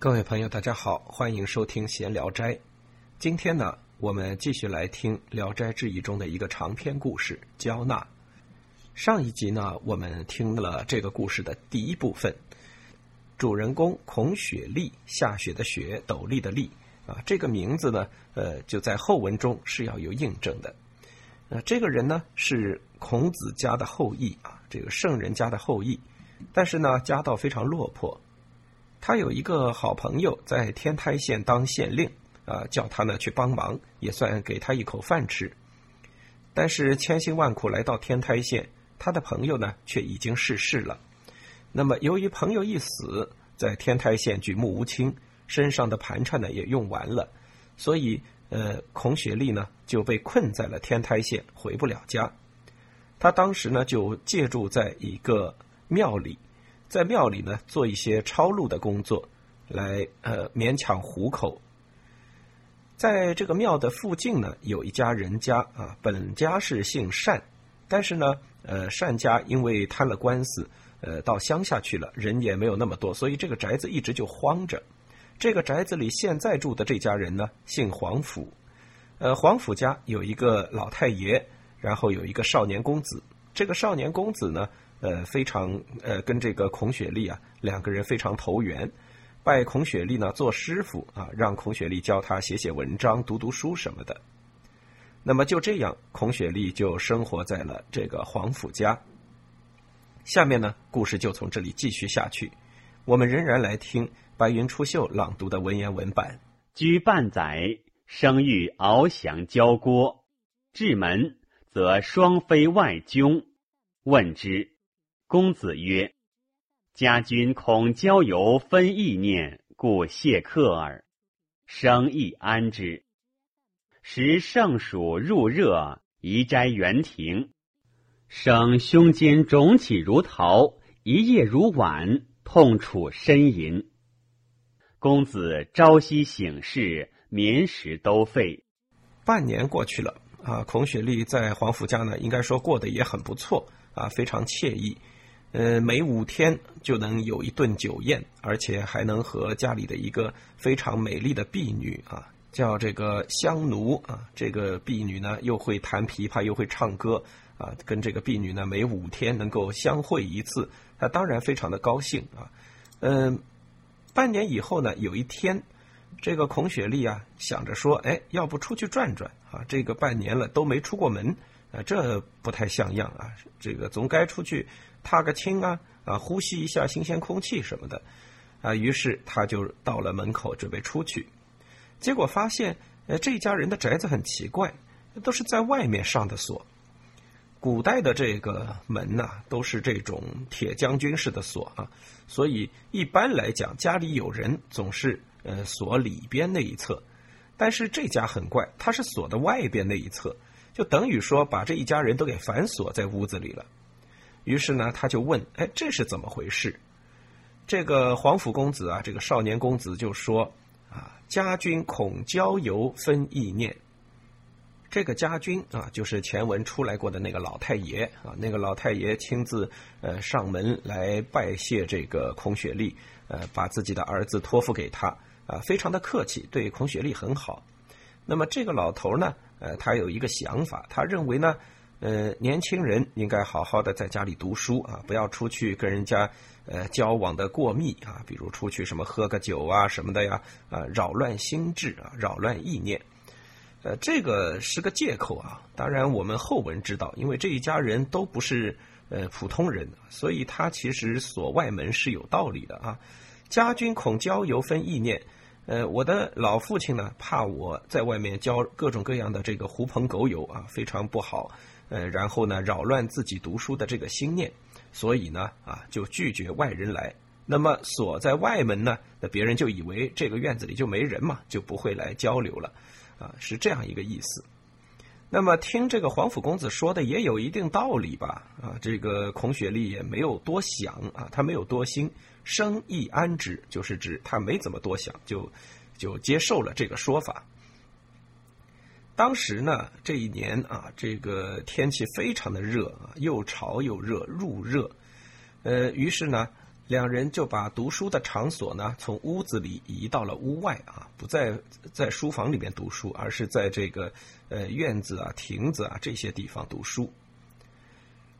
各位朋友，大家好，欢迎收听《闲聊斋》。今天呢，我们继续来听《聊斋志异》中的一个长篇故事——交纳。上一集呢，我们听了这个故事的第一部分，主人公孔雪莉，下雪的雪，斗笠的笠啊，这个名字呢，呃，就在后文中是要有印证的。呃，这个人呢是孔子家的后裔啊，这个圣人家的后裔，但是呢，家道非常落魄。他有一个好朋友在天台县当县令，啊，叫他呢去帮忙，也算给他一口饭吃。但是千辛万苦来到天台县，他的朋友呢却已经逝世了。那么由于朋友一死，在天台县举目无亲，身上的盘缠呢也用完了，所以呃，孔雪莉呢就被困在了天台县，回不了家。他当时呢就借住在一个庙里。在庙里呢，做一些抄录的工作，来呃勉强糊口。在这个庙的附近呢，有一家人家啊，本家是姓单，但是呢，呃，单家因为摊了官司，呃，到乡下去了，人也没有那么多，所以这个宅子一直就荒着。这个宅子里现在住的这家人呢，姓黄甫，呃，黄甫家有一个老太爷，然后有一个少年公子，这个少年公子呢。呃，非常呃，跟这个孔雪莉啊，两个人非常投缘，拜孔雪莉呢做师傅啊，让孔雪莉教他写写文章、读读书什么的。那么就这样，孔雪莉就生活在了这个皇甫家。下面呢，故事就从这里继续下去。我们仍然来听白云出岫朗读的文言文版。居半载，生育翱翔交郭，至门，则双飞外迥，问之。公子曰：“家君恐交游分意念，故谢客耳。生亦安之。时盛暑入热，移斋园庭。生胸间肿起如桃，一夜如碗，痛楚呻吟。公子朝夕省事，眠食都废。半年过去了啊，孔雪莉在皇甫家呢，应该说过得也很不错啊，非常惬意。”呃，每五天就能有一顿酒宴，而且还能和家里的一个非常美丽的婢女啊，叫这个香奴啊。这个婢女呢，又会弹琵琶，又会唱歌啊。跟这个婢女呢，每五天能够相会一次，他当然非常的高兴啊。嗯，半年以后呢，有一天，这个孔雪莉啊，想着说，哎，要不出去转转啊？这个半年了都没出过门啊，这不太像样啊。这个总该出去。踏个青啊啊，呼吸一下新鲜空气什么的，啊，于是他就到了门口准备出去，结果发现，呃，这家人的宅子很奇怪，都是在外面上的锁。古代的这个门呐，都是这种铁将军式的锁啊，所以一般来讲，家里有人总是呃锁里边那一侧，但是这家很怪，他是锁的外边那一侧，就等于说把这一家人都给反锁在屋子里了。于是呢，他就问：“哎，这是怎么回事？”这个皇甫公子啊，这个少年公子就说：“啊，家君恐郊游分意念。”这个家君啊，就是前文出来过的那个老太爷啊，那个老太爷亲自呃上门来拜谢这个孔雪莉，呃，把自己的儿子托付给他啊，非常的客气，对孔雪莉很好。那么这个老头呢，呃，他有一个想法，他认为呢。呃，年轻人应该好好的在家里读书啊，不要出去跟人家呃交往的过密啊，比如出去什么喝个酒啊什么的呀，啊扰乱心智啊，扰乱意念，呃，这个是个借口啊。当然，我们后文知道，因为这一家人都不是呃普通人，所以他其实锁外门是有道理的啊。家君恐交游分意念，呃，我的老父亲呢，怕我在外面交各种各样的这个狐朋狗友啊，非常不好。呃，然后呢，扰乱自己读书的这个心念，所以呢，啊，就拒绝外人来。那么锁在外门呢，那别人就以为这个院子里就没人嘛，就不会来交流了，啊，是这样一个意思。那么听这个皇甫公子说的也有一定道理吧？啊，这个孔雪莉也没有多想啊，他没有多心，生亦安之，就是指他没怎么多想，就就接受了这个说法。当时呢，这一年啊，这个天气非常的热啊，又潮又热，入热。呃，于是呢，两人就把读书的场所呢从屋子里移到了屋外啊，不再在书房里面读书，而是在这个呃院子啊、亭子啊这些地方读书。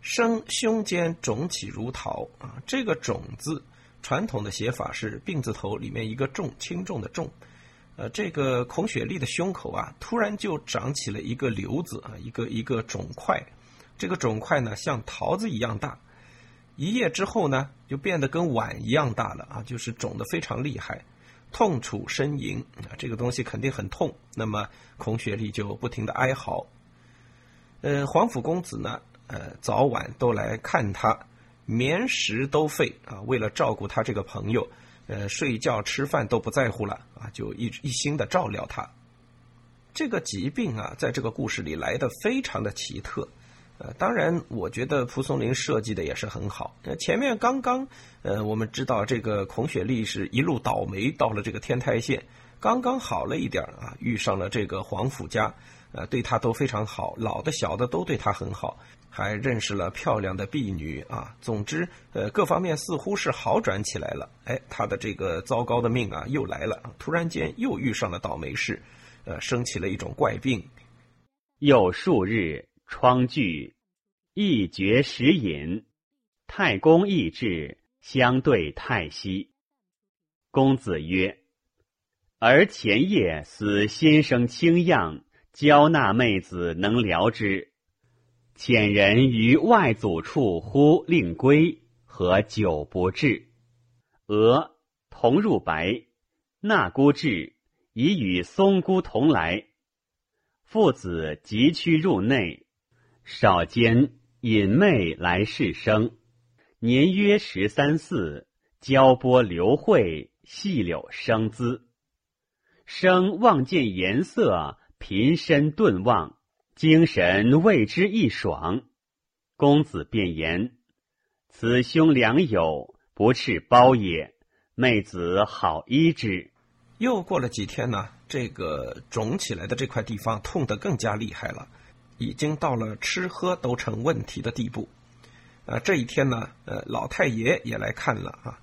生胸间肿起如桃啊，这个“肿”字，传统的写法是病字头里面一个重，轻重的重。呃，这个孔雪莉的胸口啊，突然就长起了一个瘤子啊，一个一个肿块。这个肿块呢，像桃子一样大。一夜之后呢，就变得跟碗一样大了啊，就是肿得非常厉害，痛楚呻吟啊，这个东西肯定很痛。那么孔雪莉就不停的哀嚎。呃，皇甫公子呢？呃，早晚都来看他，眠食都废啊。为了照顾他这个朋友，呃，睡觉吃饭都不在乎了啊，就一一心的照料他。这个疾病啊，在这个故事里来的非常的奇特。呃，当然，我觉得蒲松龄设计的也是很好。呃，前面刚刚，呃，我们知道这个孔雪莉是一路倒霉到了这个天台县，刚刚好了一点啊，遇上了这个皇甫家，呃，对他都非常好，老的小的都对他很好。还认识了漂亮的婢女啊，总之，呃，各方面似乎是好转起来了。哎，他的这个糟糕的命啊，又来了，突然间又遇上了倒霉事，呃，生起了一种怪病。又数日，疮剧，一绝食饮。太公亦至，相对太息。公子曰：“而前夜死先生清样，交纳妹子能疗之。”遣人于外祖处呼令归，和久不至。俄同入白，纳姑至，已与松姑同来。父子急趋入内，少间引妹来侍生，年约十三四，交波流慧，细柳生姿。生望见颜色，频身顿望。精神为之一爽，公子便言：“此兄良友，不赤包也。妹子好医之。”又过了几天呢，这个肿起来的这块地方痛得更加厉害了，已经到了吃喝都成问题的地步。啊，这一天呢，呃，老太爷也来看了啊。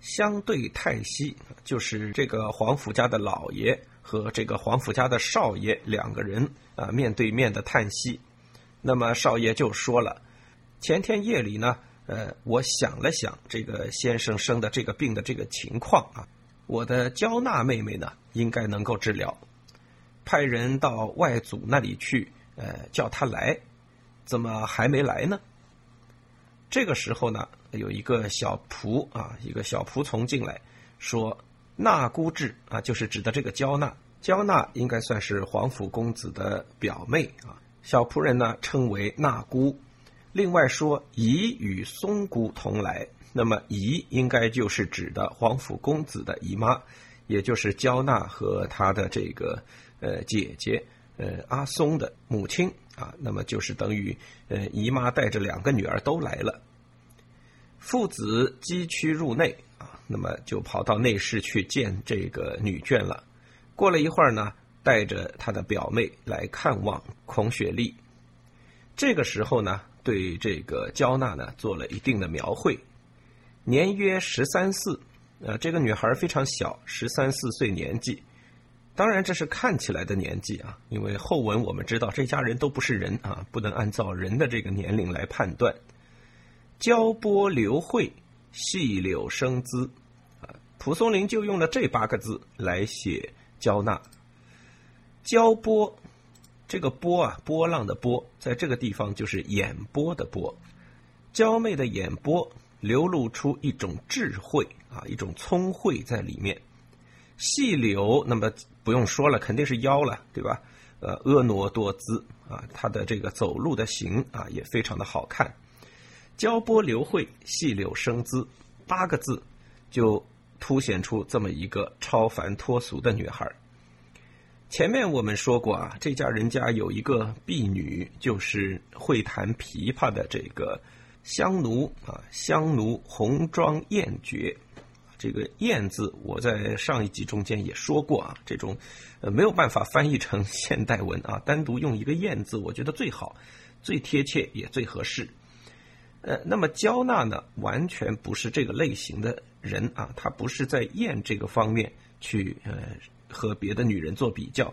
相对太息，就是这个皇甫家的老爷。和这个皇甫家的少爷两个人啊面对面的叹息，那么少爷就说了：前天夜里呢，呃，我想了想这个先生生的这个病的这个情况啊，我的娇娜妹妹呢应该能够治疗，派人到外祖那里去，呃，叫他来，怎么还没来呢？这个时候呢，有一个小仆啊，一个小仆从进来，说。纳姑至啊，就是指的这个焦娜。焦娜应该算是皇甫公子的表妹啊。小仆人呢称为纳姑。另外说姨与松姑同来，那么姨应该就是指的皇甫公子的姨妈，也就是焦娜和她的这个呃姐姐呃阿松的母亲啊。那么就是等于呃姨妈带着两个女儿都来了。父子击驱入内啊。那么就跑到内室去见这个女眷了。过了一会儿呢，带着他的表妹来看望孔雪莉。这个时候呢，对这个焦娜呢做了一定的描绘。年约十三四，呃，这个女孩非常小，十三四岁年纪。当然这是看起来的年纪啊，因为后文我们知道这家人都不是人啊，不能按照人的这个年龄来判断。娇波流慧。细柳生姿，啊，蒲松龄就用了这八个字来写交纳，交波，这个波啊，波浪的波，在这个地方就是眼波的波。娇媚的眼波流露出一种智慧啊，一种聪慧在里面。细柳，那么不用说了，肯定是腰了，对吧？呃，婀娜多姿啊，她的这个走路的形啊，也非常的好看。交波流慧，细柳生姿，八个字就凸显出这么一个超凡脱俗的女孩。前面我们说过啊，这家人家有一个婢女，就是会弹琵琶的这个香奴啊，香奴红妆艳绝。这个“艳”字，我在上一集中间也说过啊，这种呃没有办法翻译成现代文啊，单独用一个“艳”字，我觉得最好、最贴切也最合适。呃，那么焦娜呢，完全不是这个类型的人啊，他不是在艳这个方面去呃和别的女人做比较。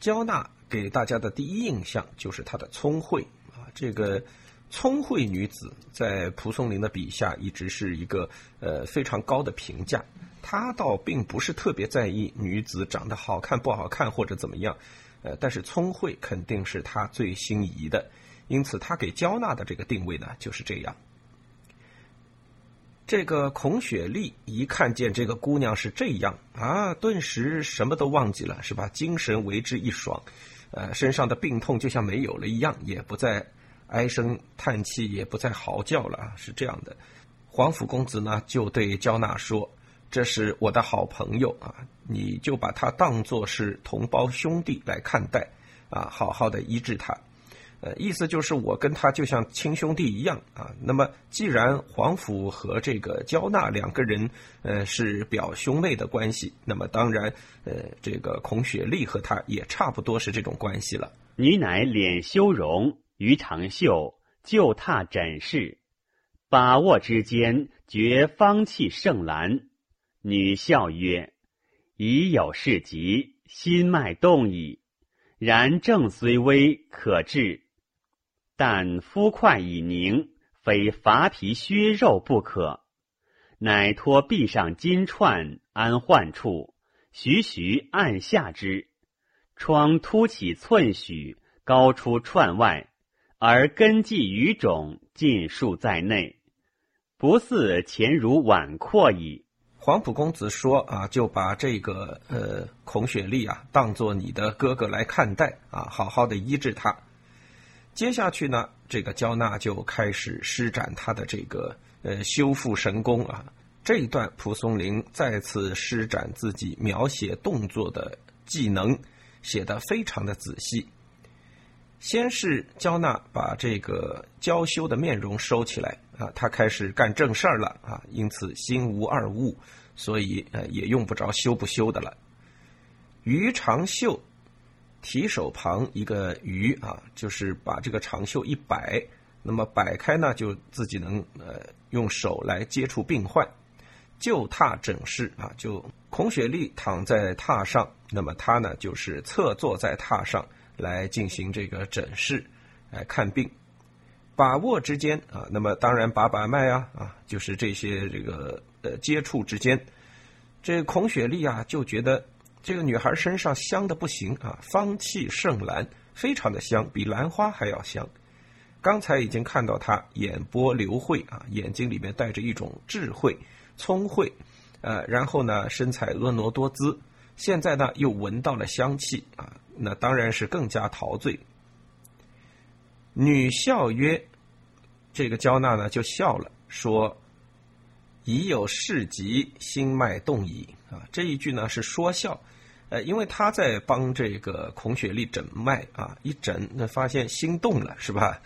焦娜给大家的第一印象就是她的聪慧啊，这个聪慧女子在蒲松龄的笔下一直是一个呃非常高的评价。他倒并不是特别在意女子长得好看不好看或者怎么样，呃，但是聪慧肯定是他最心仪的。因此，他给焦娜的这个定位呢就是这样。这个孔雪莉一看见这个姑娘是这样啊，顿时什么都忘记了，是吧？精神为之一爽，呃，身上的病痛就像没有了一样，也不再唉声叹气，也不再嚎叫了，是这样的。皇甫公子呢就对焦娜说：“这是我的好朋友啊，你就把他当作是同胞兄弟来看待啊，好好的医治他。”呃，意思就是我跟他就像亲兄弟一样啊。那么，既然皇甫和这个焦娜两个人呃是表兄妹的关系，那么当然呃，这个孔雪莉和他也差不多是这种关系了。女乃脸羞容，于长袖，就榻枕室，把握之间，觉芳气盛兰。女笑曰：“已有事急，心脉动矣。然症虽微，可治。”但肤块已凝，非伐皮削肉不可。乃托臂上金串安患处，徐徐按下之，疮凸起寸许，高出串外，而根系余肿尽数在内，不似前如碗阔矣。黄埔公子说啊，就把这个呃孔雪莉啊当做你的哥哥来看待啊，好好的医治他。接下去呢，这个焦娜就开始施展她的这个呃修复神功啊。这一段蒲松龄再次施展自己描写动作的技能，写得非常的仔细。先是焦娜把这个娇羞的面容收起来啊，她开始干正事儿了啊，因此心无二物，所以呃也用不着修不修的了。于长秀。提手旁一个鱼啊，就是把这个长袖一摆，那么摆开呢，就自己能呃用手来接触病患。就榻诊室啊，就孔雪莉躺在榻上，那么他呢就是侧坐在榻上来进行这个诊室来看病。把握之间啊，那么当然把把脉啊啊，就是这些这个呃接触之间，这孔雪莉啊就觉得。这个女孩身上香的不行啊，芳气胜兰，非常的香，比兰花还要香。刚才已经看到她眼波流慧啊，眼睛里面带着一种智慧、聪慧，呃，然后呢身材婀娜多姿，现在呢又闻到了香气啊，那当然是更加陶醉。女笑曰：“这个焦娜呢就笑了，说：‘已有事急，心脉动矣。’啊，这一句呢是说笑。”呃，因为他在帮这个孔雪莉诊脉啊，一诊那发现心动了，是吧？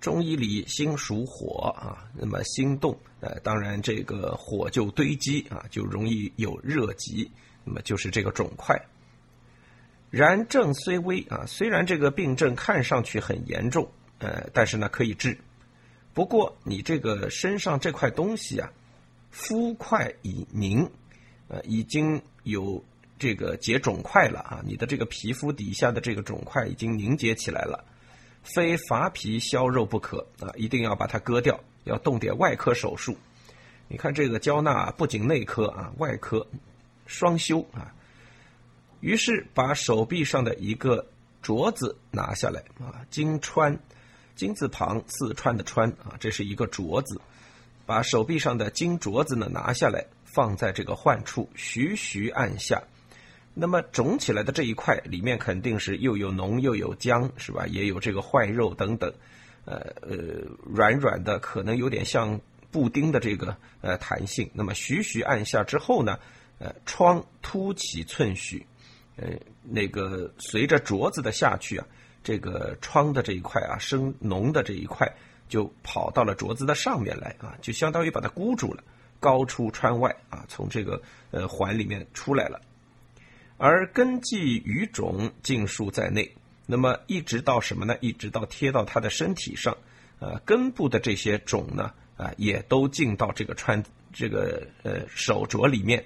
中医里心属火啊，那么心动，呃，当然这个火就堆积啊，就容易有热疾，那么就是这个肿块。然症虽微啊，虽然这个病症看上去很严重，呃，但是呢可以治。不过你这个身上这块东西啊，肤块已凝，呃，已经有。这个结肿块了啊！你的这个皮肤底下的这个肿块已经凝结起来了，非伐皮削肉不可啊！一定要把它割掉，要动点外科手术。你看这个焦娜不仅内科啊，外科双修啊。于是把手臂上的一个镯子拿下来啊，金川，金字旁四川的川啊，这是一个镯子。把手臂上的金镯子呢拿下来，放在这个患处，徐徐按下。那么肿起来的这一块里面肯定是又有脓又有浆，是吧？也有这个坏肉等等，呃呃，软软的，可能有点像布丁的这个呃弹性。那么徐徐按下之后呢，呃，疮凸起寸许，呃，那个随着镯子的下去啊，这个疮的这一块啊，生脓的这一块就跑到了镯子的上面来啊，就相当于把它箍住了，高出川外啊，从这个呃环里面出来了。而根系鱼种尽数在内，那么一直到什么呢？一直到贴到他的身体上，呃，根部的这些种呢，啊，也都进到这个穿这个呃手镯里面，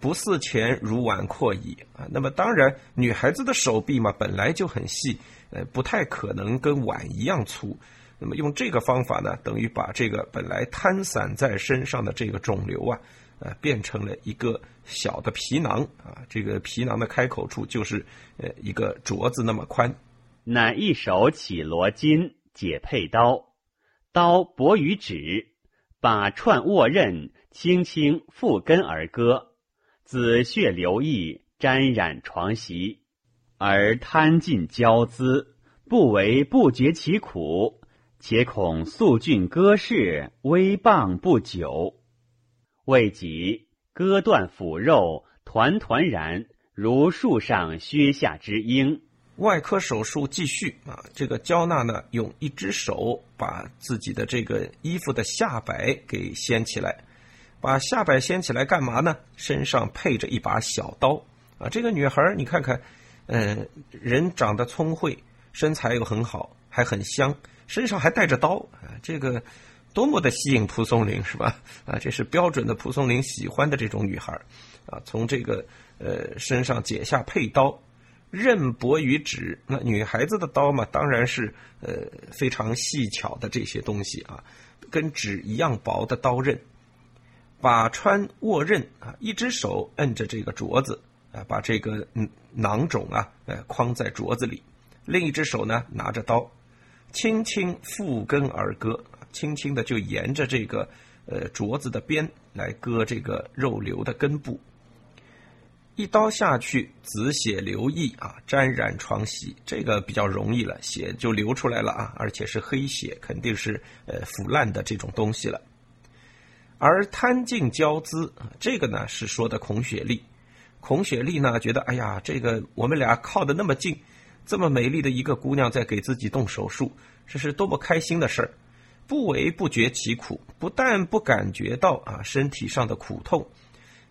不似前如碗阔矣啊。那么当然，女孩子的手臂嘛，本来就很细，呃，不太可能跟碗一样粗。那么用这个方法呢，等于把这个本来摊散在身上的这个肿瘤啊，呃，变成了一个小的皮囊啊。这个皮囊的开口处就是呃一个镯子那么宽。乃一手起罗巾，解佩刀，刀薄于指，把串握刃，轻轻覆根而割，紫血流溢，沾染床席，而贪尽娇姿，不为不觉其苦。且恐素俊割势，微谤不久。未及割断腐肉，团团然，如树上削下之鹰。外科手术继续啊！这个焦娜呢，用一只手把自己的这个衣服的下摆给掀起来，把下摆掀起来干嘛呢？身上配着一把小刀啊！这个女孩你看看，嗯，人长得聪慧，身材又很好，还很香。身上还带着刀啊，这个多么的吸引蒲松龄是吧？啊，这是标准的蒲松龄喜欢的这种女孩啊。从这个呃身上解下佩刀，刃薄于纸。那女孩子的刀嘛，当然是呃非常细巧的这些东西啊，跟纸一样薄的刀刃。把穿握刃啊，一只手摁着这个镯子啊，把这个囊肿啊呃框在镯子里，另一只手呢拿着刀。轻轻覆根而割，轻轻的就沿着这个呃镯子的边来割这个肉瘤的根部，一刀下去，紫血流溢啊，沾染床席，这个比较容易了，血就流出来了啊，而且是黑血，肯定是呃腐烂的这种东西了。而贪尽娇姿，这个呢是说的孔雪莉，孔雪莉呢觉得，哎呀，这个我们俩靠的那么近。这么美丽的一个姑娘在给自己动手术，这是多么开心的事儿！不为不觉其苦，不但不感觉到啊身体上的苦痛，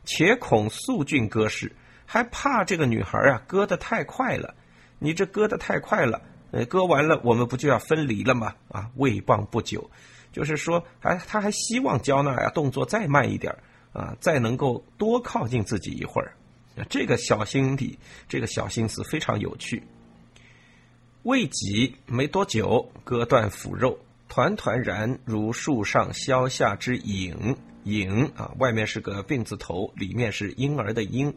且恐素俊割时，还怕这个女孩啊割得太快了。你这割得太快了，呃，割完了我们不就要分离了吗？啊，未傍不久，就是说，还他还希望焦娜呀动作再慢一点啊，再能够多靠近自己一会儿。这个小心底，这个小心思非常有趣。未几没多久，割断腐肉，团团然如树上消下之影。影啊，外面是个病字头，里面是婴儿的婴。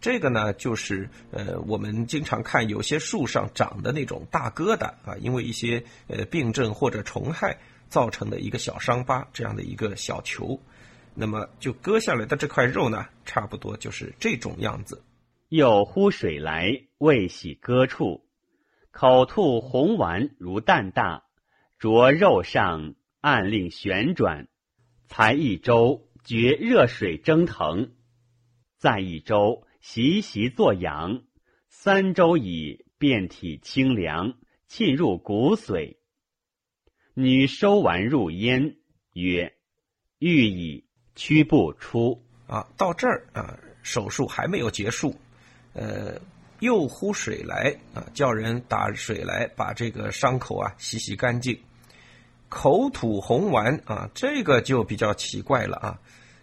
这个呢，就是呃，我们经常看有些树上长的那种大疙瘩啊，因为一些呃病症或者虫害造成的一个小伤疤，这样的一个小球。那么就割下来的这块肉呢，差不多就是这种样子。又呼水来，未洗割处。口吐红丸如蛋大，着肉上按令旋转，才一周觉热水蒸腾，再一周习习作痒，三周已遍体清凉，沁入骨髓。女收丸入焉，曰：“欲以，屈不出。”啊，到这儿啊，手术还没有结束，呃。又呼水来啊，叫人打水来，把这个伤口啊洗洗干净。口吐红丸啊，这个就比较奇怪了啊。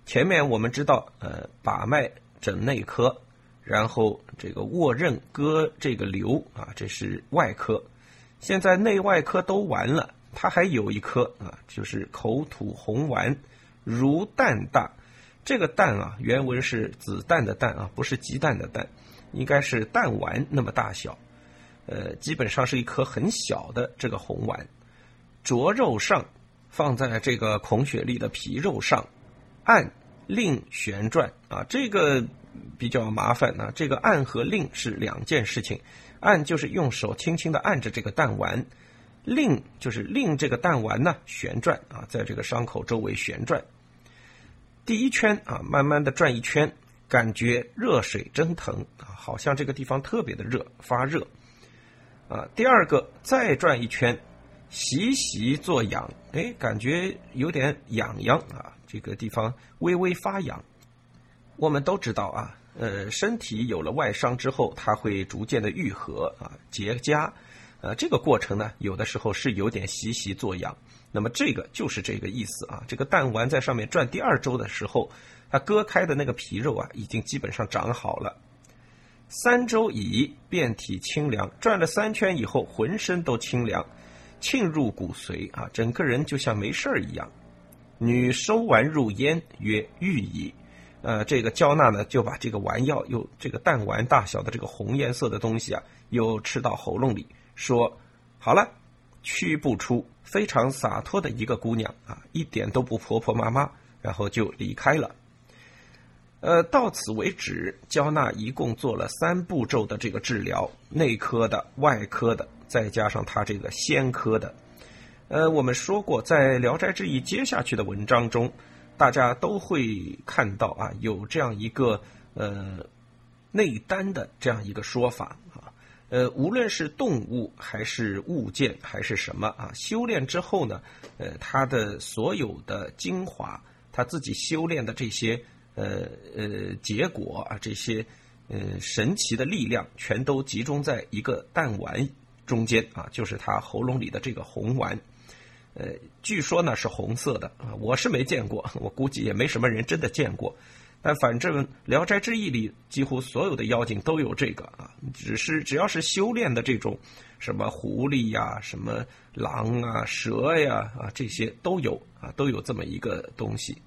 前面我们知道，呃，把脉诊内科，然后这个握刃割这个瘤啊，这是外科。现在内外科都完了，他还有一科啊，就是口吐红丸如蛋大。这个蛋啊，原文是子弹的弹啊，不是鸡蛋的蛋。应该是弹丸那么大小，呃，基本上是一颗很小的这个红丸，着肉上，放在这个孔雪莉的皮肉上，按令旋转啊，这个比较麻烦啊。这个按和令是两件事情，按就是用手轻轻的按着这个弹丸，令就是令这个弹丸呢旋转啊，在这个伤口周围旋转，第一圈啊，慢慢的转一圈。感觉热水蒸腾啊，好像这个地方特别的热，发热啊。第二个再转一圈，习习作痒，哎，感觉有点痒痒啊，这个地方微微发痒。我们都知道啊，呃，身体有了外伤之后，它会逐渐的愈合啊，结痂呃，这个过程呢，有的时候是有点习习作痒。那么这个就是这个意思啊。这个弹丸在上面转第二周的时候，它割开的那个皮肉啊，已经基本上长好了。三周已，遍体清凉。转了三圈以后，浑身都清凉，沁入骨髓啊，整个人就像没事儿一样。女收丸入咽，曰：“欲矣。”呃，这个焦娜呢，就把这个丸药，又这个弹丸大小的这个红颜色的东西啊，又吃到喉咙里，说：“好了，屈不出。”非常洒脱的一个姑娘啊，一点都不婆婆妈妈，然后就离开了。呃，到此为止，焦娜一共做了三步骤的这个治疗，内科的、外科的，再加上她这个先科的。呃，我们说过，在《聊斋志异》接下去的文章中，大家都会看到啊，有这样一个呃内丹的这样一个说法。呃，无论是动物还是物件还是什么啊，修炼之后呢，呃，它的所有的精华，他自己修炼的这些。呃呃，结果啊，这些呃神奇的力量全都集中在一个弹丸中间啊，就是他喉咙里的这个红丸。呃，据说呢是红色的啊，我是没见过，我估计也没什么人真的见过。但反正《聊斋志异》里几乎所有的妖精都有这个啊，只是只要是修炼的这种什么狐狸呀、什么狼啊、蛇呀啊这些都有啊，都有这么一个东西。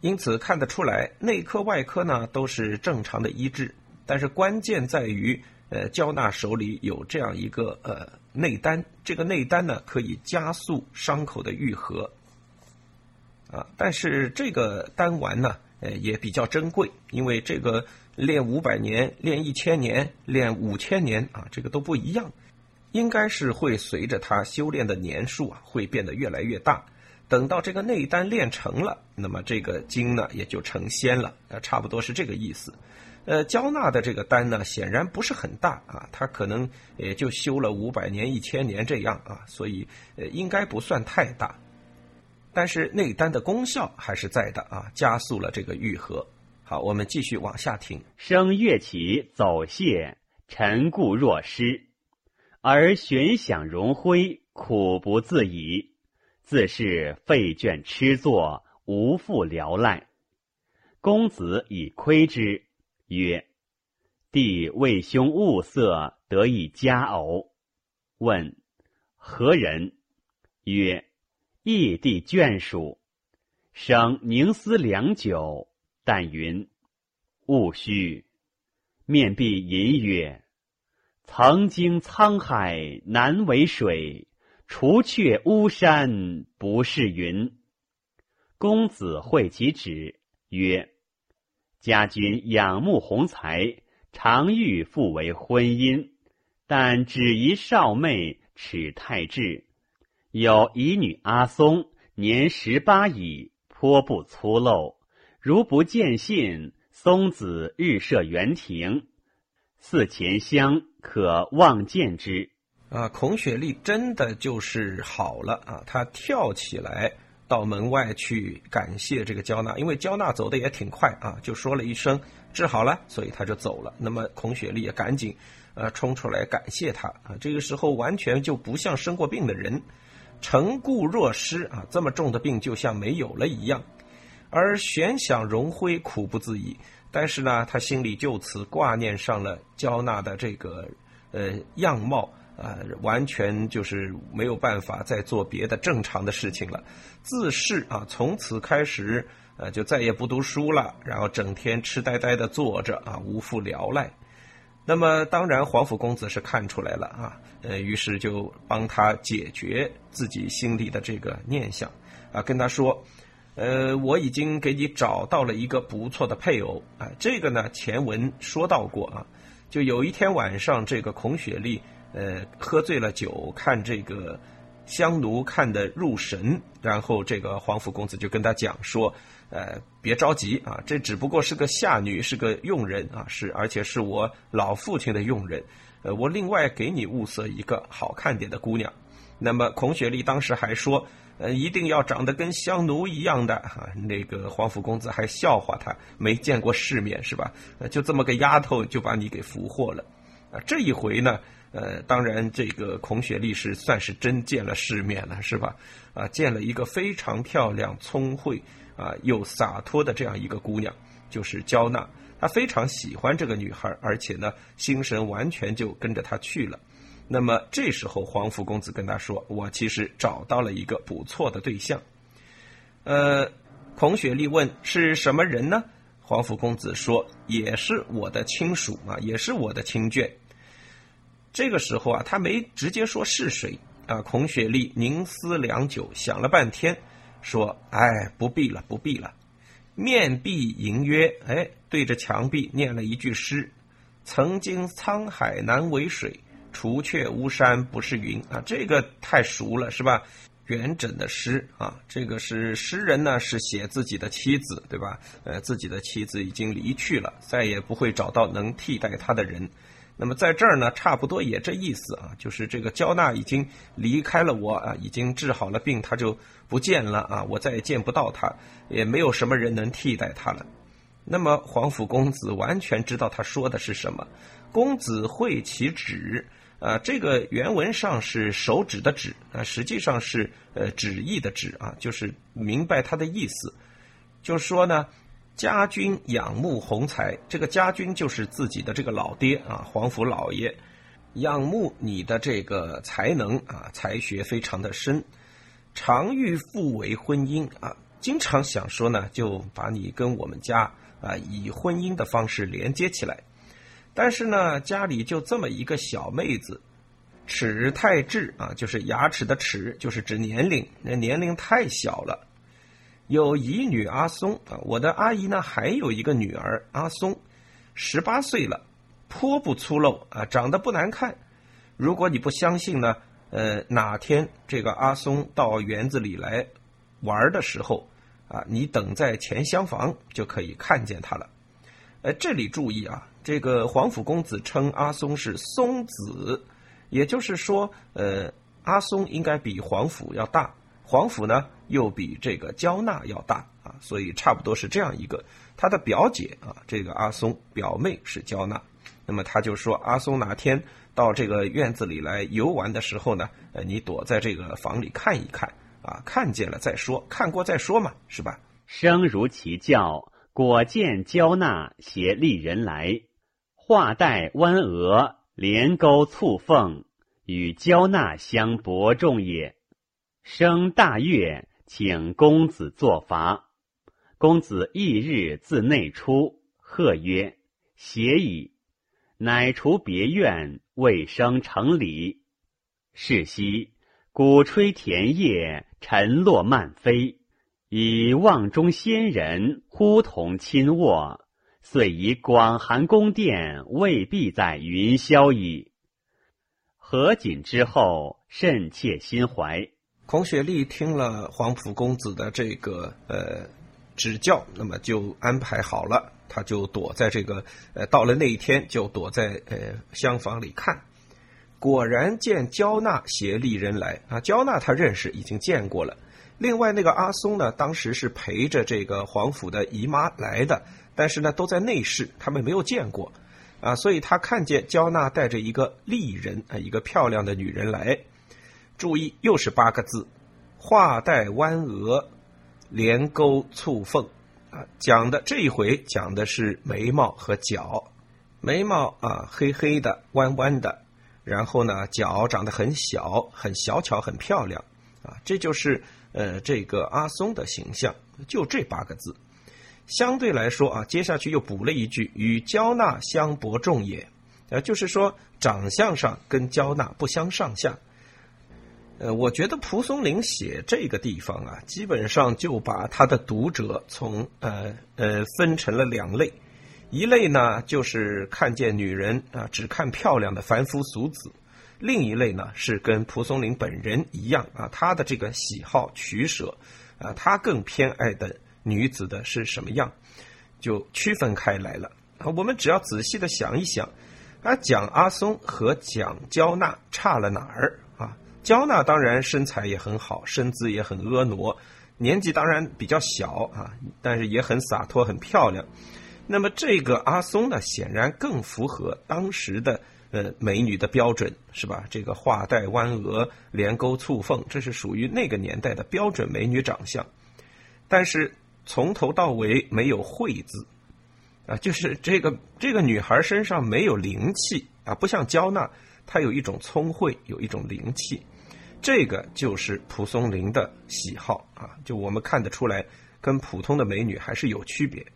因此看得出来，内科外科呢都是正常的医治，但是关键在于，呃，焦娜手里有这样一个呃内丹，这个内丹呢可以加速伤口的愈合，啊，但是这个丹丸呢，呃也比较珍贵，因为这个练五百年、练一千年、练五千年啊，这个都不一样，应该是会随着他修炼的年数啊，会变得越来越大。等到这个内丹练成了，那么这个经呢也就成仙了，呃，差不多是这个意思。呃，焦纳的这个丹呢，显然不是很大啊，他可能也就修了五百年、一千年这样啊，所以呃应该不算太大。但是内丹的功效还是在的啊，加速了这个愈合。好，我们继续往下听。声乐起走谢，沉固若失，而悬想荣辉，苦不自已。自是废卷痴作，无复聊赖。公子以窥之，曰：“弟为兄物色，得以佳偶。”问：“何人？”曰：“异地眷属。”生凝思良久，但云：“勿须。”面壁吟曰：“曾经沧海难为水。”除却巫山不是云。公子会其旨曰：“家君仰慕宏才，常欲复为婚姻，但只疑少妹齿太稚。有遗女阿松，年十八矣，颇不粗陋。如不见信，松子日设园庭，寺前乡，可望见之。”啊，孔雪莉真的就是好了啊！她跳起来到门外去感谢这个焦娜，因为焦娜走的也挺快啊，就说了一声治好了，所以她就走了。那么孔雪莉也赶紧呃冲出来感谢他啊。这个时候完全就不像生过病的人，成故若失啊，这么重的病就像没有了一样。而悬想荣辉苦不自已，但是呢，他心里就此挂念上了焦纳的这个呃样貌。啊，完全就是没有办法再做别的正常的事情了。自是啊，从此开始，呃，就再也不读书了，然后整天痴呆呆的坐着啊，无复聊赖。那么，当然皇甫公子是看出来了啊，呃，于是就帮他解决自己心里的这个念想啊，跟他说，呃，我已经给你找到了一个不错的配偶啊。这个呢，前文说到过啊，就有一天晚上，这个孔雪莉。呃，喝醉了酒，看这个香奴看得入神，然后这个皇甫公子就跟他讲说，呃，别着急啊，这只不过是个下女，是个佣人啊，是而且是我老父亲的佣人，呃，我另外给你物色一个好看点的姑娘。那么孔雪莉当时还说，呃，一定要长得跟香奴一样的啊。那个皇甫公子还笑话他，没见过世面是吧？就这么个丫头就把你给俘获了，啊，这一回呢。呃，当然这个孔雪莉是算是真见了世面了，是吧？啊，见了一个非常漂亮、聪慧啊又洒脱的这样一个姑娘，就是焦娜。他非常喜欢这个女孩，而且呢，心神完全就跟着她去了。那么这时候，皇甫公子跟他说：“我其实找到了一个不错的对象。”呃，孔雪莉问：“是什么人呢？”皇甫公子说：“也是我的亲属啊，也是我的亲眷。”这个时候啊，他没直接说是谁啊。孔雪莉凝思良久，想了半天，说：“哎，不必了，不必了。”面壁吟曰：“哎，对着墙壁念了一句诗：‘曾经沧海难为水，除却巫山不是云。’啊，这个太熟了，是吧？元稹的诗啊，这个是诗人呢，是写自己的妻子，对吧？呃，自己的妻子已经离去了，再也不会找到能替代他的人。”那么在这儿呢，差不多也这意思啊，就是这个焦娜已经离开了我啊，已经治好了病，他就不见了啊，我再也见不到他，也没有什么人能替代他了。那么皇甫公子完全知道他说的是什么，公子会其指啊，这个原文上是手指的指啊，实际上是呃旨意的旨啊，就是明白他的意思，就说呢。家君仰慕宏才，这个家君就是自己的这个老爹啊，皇甫老爷，仰慕你的这个才能啊，才学非常的深，常欲复为婚姻啊，经常想说呢，就把你跟我们家啊以婚姻的方式连接起来，但是呢，家里就这么一个小妹子，齿太稚啊，就是牙齿的齿，就是指年龄，那年龄太小了。有姨女阿松啊，我的阿姨呢还有一个女儿阿松，十八岁了，颇不粗陋啊，长得不难看。如果你不相信呢，呃，哪天这个阿松到园子里来玩的时候啊，你等在前厢房就可以看见他了。呃，这里注意啊，这个皇甫公子称阿松是松子，也就是说，呃，阿松应该比皇甫要大。皇甫呢，又比这个焦娜要大啊，所以差不多是这样一个。他的表姐啊，这个阿松表妹是焦娜，那么他就说阿松哪天到这个院子里来游玩的时候呢，呃，你躲在这个房里看一看啊，看见了再说，看过再说嘛，是吧？生如其教，果见焦娜携丽人来，画带弯额，连钩簇凤，与焦娜相伯仲也。生大悦，请公子作罚。公子翌日自内出，贺曰：“邪矣！”乃除别院，未生成礼。是夕，鼓吹田叶，尘落漫飞，以望中仙人呼同亲卧，遂以广寒宫殿，未必在云霄矣。合锦之后，甚切心怀。孔雪莉听了皇甫公子的这个呃指教，那么就安排好了，他就躲在这个呃，到了那一天就躲在呃厢房里看，果然见焦娜携丽人来啊，焦娜他认识，已经见过了。另外那个阿松呢，当时是陪着这个皇甫的姨妈来的，但是呢都在内室，他们没有见过啊，所以他看见焦娜带着一个丽人啊，一个漂亮的女人来。注意，又是八个字：画带弯额，连钩簇凤。啊，讲的这一回讲的是眉毛和脚。眉毛啊，黑黑的，弯弯的，然后呢，脚长得很小，很小巧，很漂亮。啊，这就是呃这个阿松的形象。就这八个字，相对来说啊，接下去又补了一句：与焦娜相伯仲也。呃，就是说长相上跟焦娜不相上下。呃，我觉得蒲松龄写这个地方啊，基本上就把他的读者从呃呃分成了两类，一类呢就是看见女人啊只看漂亮的凡夫俗子，另一类呢是跟蒲松龄本人一样啊，他的这个喜好取舍啊，他更偏爱的女子的是什么样，就区分开来了。我们只要仔细的想一想，啊，蒋阿松和蒋娇娜差了哪儿？焦娜当然身材也很好，身姿也很婀娜，年纪当然比较小啊，但是也很洒脱，很漂亮。那么这个阿松呢，显然更符合当时的呃美女的标准，是吧？这个画带弯额、连钩蹙缝，这是属于那个年代的标准美女长相。但是从头到尾没有慧字，啊，就是这个这个女孩身上没有灵气啊，不像焦娜，她有一种聪慧，有一种灵气。这个就是蒲松龄的喜好啊，就我们看得出来，跟普通的美女还是有区别。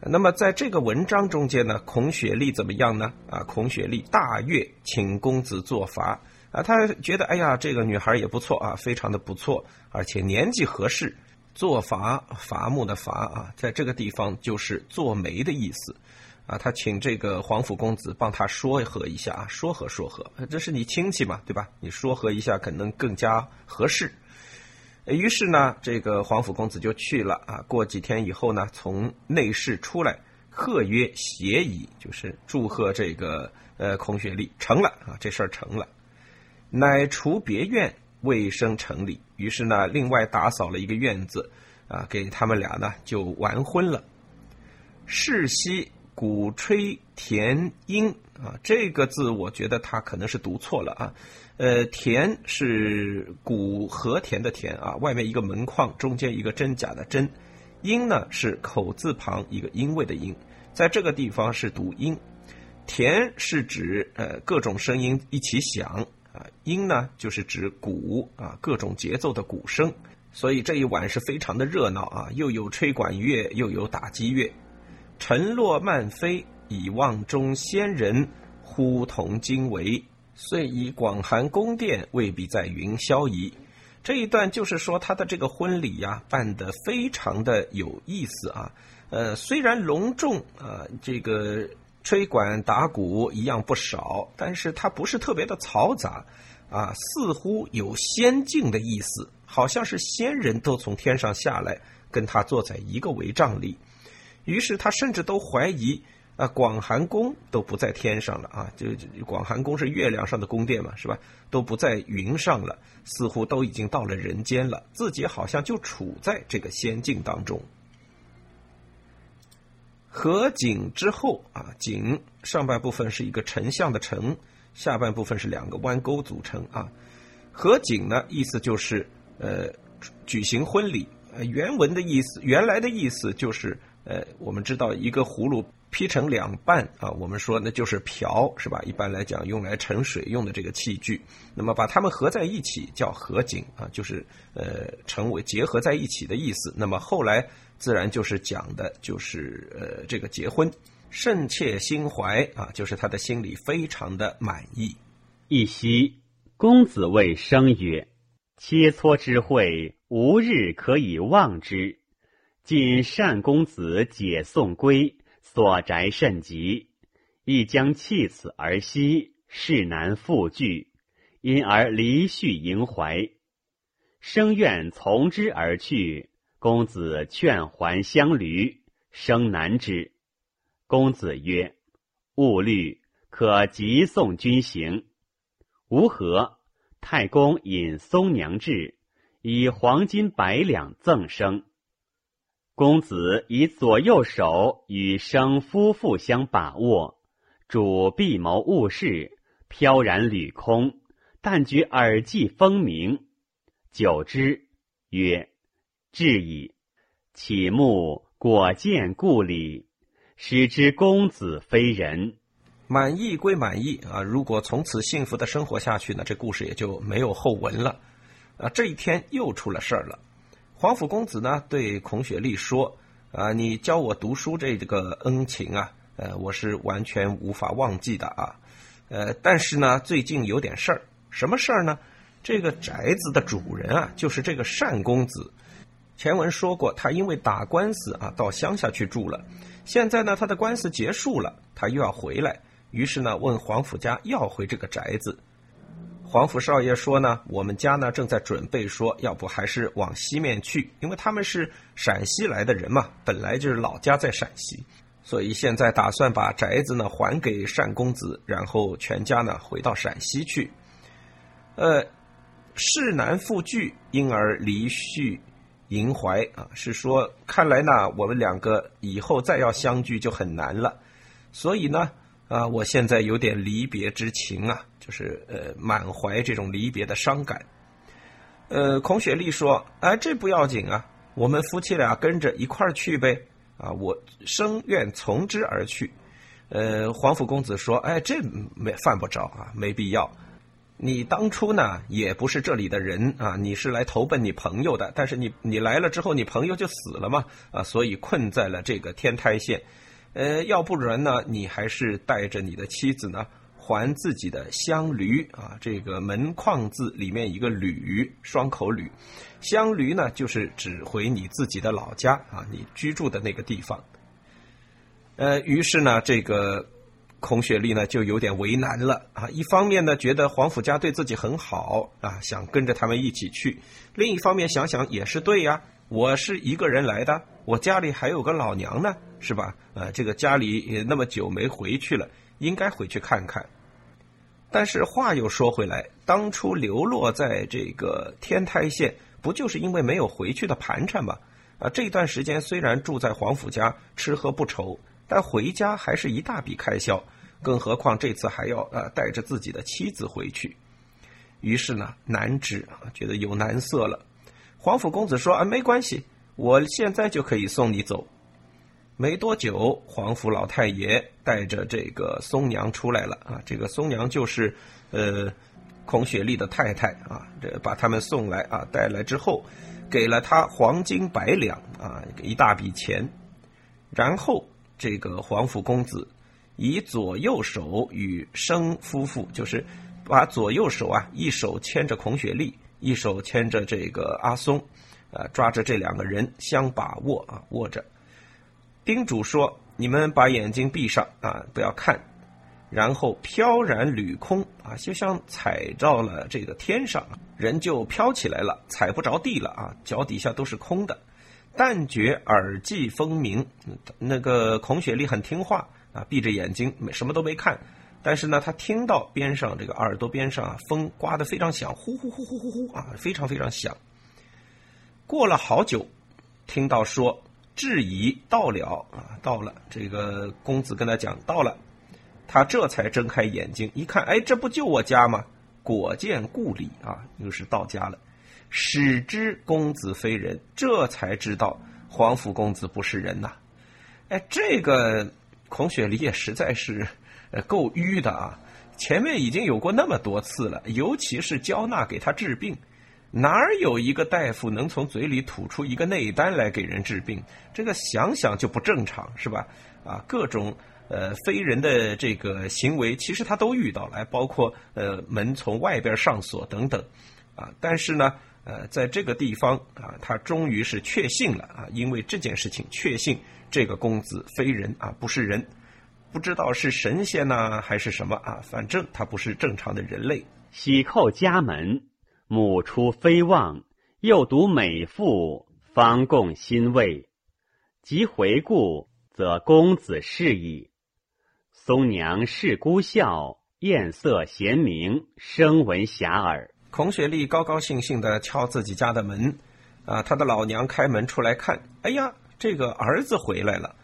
那么在这个文章中间呢，孔雪莉怎么样呢？啊，孔雪莉大悦，请公子作罚啊，他觉得哎呀，这个女孩也不错啊，非常的不错，而且年纪合适。做伐伐木的伐啊，在这个地方就是做媒的意思啊。他请这个皇甫公子帮他说和一下啊，说和说和，这是你亲戚嘛，对吧？你说和一下可能更加合适。于是呢，这个皇甫公子就去了啊。过几天以后呢，从内室出来，贺曰：“协矣。”就是祝贺这个呃孔雪莉成了啊，这事儿成了。乃除别院，卫生成礼。于是呢，另外打扫了一个院子啊，给他们俩呢就完婚了。世袭鼓吹田音啊，这个字我觉得他可能是读错了啊。呃，田是古和田的田啊，外面一个门框，中间一个真假的真。音呢是口字旁一个音位的音，在这个地方是读音。田是指呃各种声音一起响啊，音呢就是指鼓啊各种节奏的鼓声。所以这一晚是非常的热闹啊，又有吹管乐，又有打击乐。尘落漫飞，以望中仙人，呼同惊为。遂以广寒宫殿未必在云霄矣，这一段就是说他的这个婚礼呀办得非常的有意思啊。呃，虽然隆重啊，这个吹管打鼓一样不少，但是它不是特别的嘈杂啊，似乎有仙境的意思，好像是仙人都从天上下来跟他坐在一个帷帐里，于是他甚至都怀疑。啊，广寒宫都不在天上了啊！就广寒宫是月亮上的宫殿嘛，是吧？都不在云上了，似乎都已经到了人间了。自己好像就处在这个仙境当中。合景之后啊，井上半部分是一个丞相的丞，下半部分是两个弯钩组成啊。合景呢，意思就是呃举行婚礼。呃，原文的意思，原来的意思就是呃，我们知道一个葫芦。劈成两半啊，我们说那就是瓢，是吧？一般来讲，用来盛水用的这个器具，那么把它们合在一起叫合井啊，就是呃成为结合在一起的意思。那么后来自然就是讲的就是呃这个结婚，甚切心怀啊，就是他的心里非常的满意。一夕，公子谓生曰：“切磋之会，无日可以忘之。今单公子解送归。”所宅甚急，亦将弃此而息，事难复聚，因而离绪萦怀。生愿从之而去，公子劝还相驴，生难之。公子曰：“勿虑，可急送君行。”吾何？太公引松娘至，以黄金百两赠生。公子以左右手与生夫妇相把握，主闭谋误事，飘然履空，但觉耳际风鸣。久之，曰：“至矣。”启目果见故里，使之公子非人。满意归满意啊，如果从此幸福的生活下去呢，这故事也就没有后文了。啊，这一天又出了事儿了。皇甫公子呢，对孔雪莉说：“啊，你教我读书这个恩情啊，呃，我是完全无法忘记的啊。呃，但是呢，最近有点事儿，什么事儿呢？这个宅子的主人啊，就是这个单公子。前文说过，他因为打官司啊，到乡下去住了。现在呢，他的官司结束了，他又要回来，于是呢，问皇甫家要回这个宅子。”皇甫少爷说呢，我们家呢正在准备说，要不还是往西面去，因为他们是陕西来的人嘛，本来就是老家在陕西，所以现在打算把宅子呢还给单公子，然后全家呢回到陕西去。呃，事难复聚，因而离绪萦怀啊，是说看来呢我们两个以后再要相聚就很难了，所以呢。啊，我现在有点离别之情啊，就是呃满怀这种离别的伤感。呃，孔雪莉说：“哎，这不要紧啊，我们夫妻俩跟着一块儿去呗。啊，我生愿从之而去。”呃，皇甫公子说：“哎，这没犯不着啊，没必要。你当初呢也不是这里的人啊，你是来投奔你朋友的。但是你你来了之后，你朋友就死了嘛啊，所以困在了这个天台县。呃，要不然呢，你还是带着你的妻子呢。”还自己的乡驴啊，这个门框字里面一个吕，双口吕，乡驴呢就是指回你自己的老家啊，你居住的那个地方。呃，于是呢，这个孔雪莉呢就有点为难了啊。一方面呢，觉得皇甫家对自己很好啊，想跟着他们一起去；另一方面想想也是对呀，我是一个人来的，我家里还有个老娘呢，是吧？呃，这个家里也那么久没回去了。应该回去看看，但是话又说回来，当初流落在这个天台县，不就是因为没有回去的盘缠吗？啊，这段时间虽然住在皇甫家，吃喝不愁，但回家还是一大笔开销，更何况这次还要呃带着自己的妻子回去，于是呢南直啊，觉得有难色了。皇甫公子说啊，没关系，我现在就可以送你走。没多久，皇甫老太爷带着这个松娘出来了啊！这个松娘就是，呃，孔雪莉的太太啊。这把他们送来啊，带来之后，给了他黄金百两啊，一大笔钱。然后，这个皇甫公子以左右手与生夫妇，就是把左右手啊，一手牵着孔雪莉，一手牵着这个阿松，啊，抓着这两个人相把握啊，握着。叮嘱说：“你们把眼睛闭上啊，不要看，然后飘然履空啊，就像踩到了这个天上，人就飘起来了，踩不着地了啊，脚底下都是空的。但觉耳际风鸣，那个孔雪莉很听话啊，闭着眼睛，什么都没看，但是呢，他听到边上这个耳朵边上啊，风刮得非常响，呼呼呼呼呼呼啊，非常非常响。过了好久，听到说。”质疑到了啊，到了。这个公子跟他讲到了，他这才睁开眼睛一看，哎，这不就我家吗？果见故里啊，又是到家了。始知公子非人，这才知道皇甫公子不是人呐。哎，这个孔雪梨也实在是呃够迂的啊。前面已经有过那么多次了，尤其是交纳给他治病。哪儿有一个大夫能从嘴里吐出一个内丹来给人治病？这个想想就不正常，是吧？啊，各种呃非人的这个行为，其实他都遇到了，包括呃门从外边上锁等等，啊，但是呢，呃，在这个地方啊，他终于是确信了啊，因为这件事情确信这个公子非人啊，不是人，不知道是神仙呢还是什么啊，反正他不是正常的人类。喜叩家门。母出非望，又读美妇，方共欣慰。即回顾，则公子是矣。松娘是姑笑，艳色贤明，声闻遐迩。孔雪莉高高兴兴的敲自己家的门，啊，她的老娘开门出来看，哎呀，这个儿子回来了。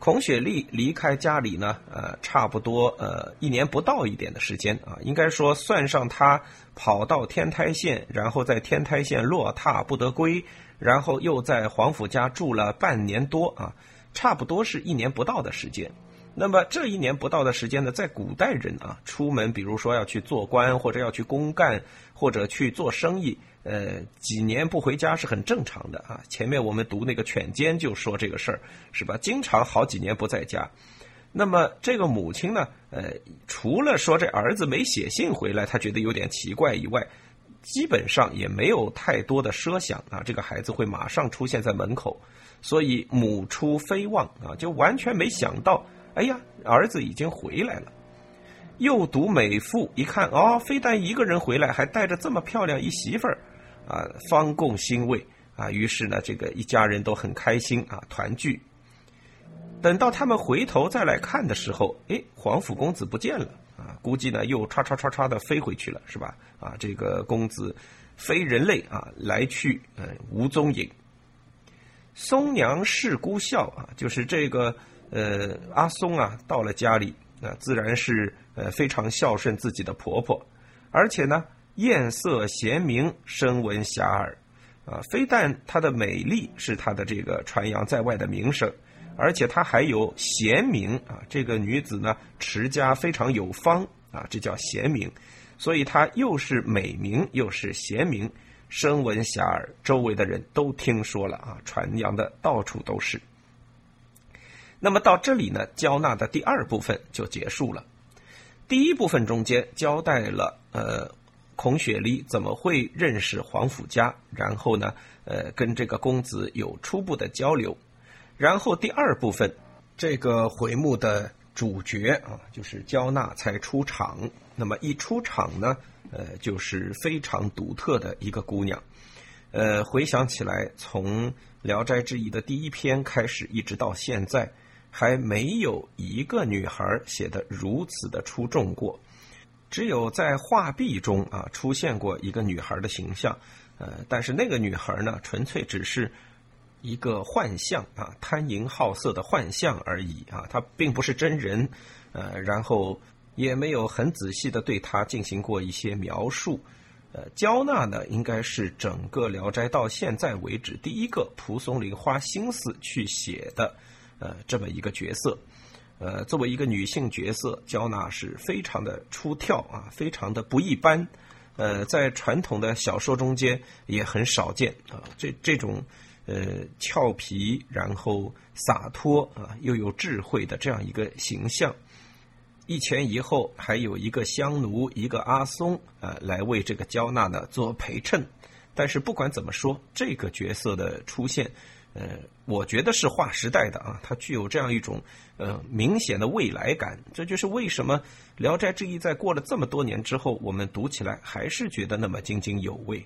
孔雪莉离开家里呢，呃，差不多呃一年不到一点的时间啊，应该说算上她跑到天台县，然后在天台县落榻不得归，然后又在皇甫家住了半年多啊，差不多是一年不到的时间。那么这一年不到的时间呢，在古代人啊，出门比如说要去做官或者要去公干或者去做生意。呃，几年不回家是很正常的啊。前面我们读那个犬监就说这个事儿，是吧？经常好几年不在家。那么这个母亲呢，呃，除了说这儿子没写信回来，他觉得有点奇怪以外，基本上也没有太多的设想啊，这个孩子会马上出现在门口。所以母出非望啊，就完全没想到，哎呀，儿子已经回来了。又读美妇一看，哦，非但一个人回来，还带着这么漂亮一媳妇儿。啊，方共欣慰啊！于是呢，这个一家人都很开心啊，团聚。等到他们回头再来看的时候，哎，皇甫公子不见了啊！估计呢，又唰唰唰唰的飞回去了，是吧？啊，这个公子非人类啊，来去嗯无踪影。松娘是姑笑啊，就是这个呃阿松啊，到了家里那自然是呃非常孝顺自己的婆婆，而且呢艳色贤明，声闻遐迩，啊，非但她的美丽是她的这个传扬在外的名声，而且她还有贤名啊。这个女子呢持家非常有方啊，这叫贤明，所以她又是美名又是贤名，声闻遐迩，周围的人都听说了啊，传扬的到处都是。那么到这里呢，交纳的第二部分就结束了。第一部分中间交代了呃，孔雪梨怎么会认识黄甫家，然后呢，呃，跟这个公子有初步的交流。然后第二部分，这个回目的主角啊，就是焦娜才出场。那么一出场呢，呃，就是非常独特的一个姑娘。呃，回想起来，从《聊斋志异》的第一篇开始，一直到现在。还没有一个女孩写的如此的出众过，只有在画壁中啊出现过一个女孩的形象，呃，但是那个女孩呢，纯粹只是一个幻象啊，贪淫好色的幻象而已啊，她并不是真人，呃，然后也没有很仔细的对她进行过一些描述，呃，焦娜呢，应该是整个《聊斋》到现在为止第一个蒲松龄花心思去写的。呃，这么一个角色，呃，作为一个女性角色，焦娜是非常的出挑啊，非常的不一般，呃，在传统的小说中间也很少见啊。这这种呃俏皮，然后洒脱啊，又有智慧的这样一个形象，一前一后，还有一个香奴，一个阿松啊，来为这个焦娜呢做陪衬。但是不管怎么说，这个角色的出现。呃，我觉得是划时代的啊，它具有这样一种呃明显的未来感。这就是为什么《聊斋志异》在过了这么多年之后，我们读起来还是觉得那么津津有味。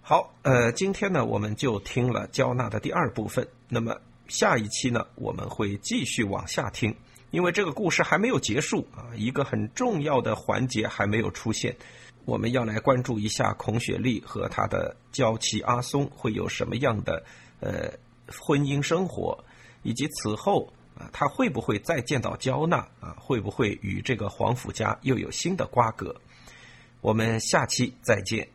好，呃，今天呢，我们就听了焦娜的第二部分。那么下一期呢，我们会继续往下听，因为这个故事还没有结束啊，一个很重要的环节还没有出现。我们要来关注一下孔雪莉和她的娇妻阿松会有什么样的呃婚姻生活，以及此后啊，他会不会再见到焦娜啊？会不会与这个皇甫家又有新的瓜葛？我们下期再见。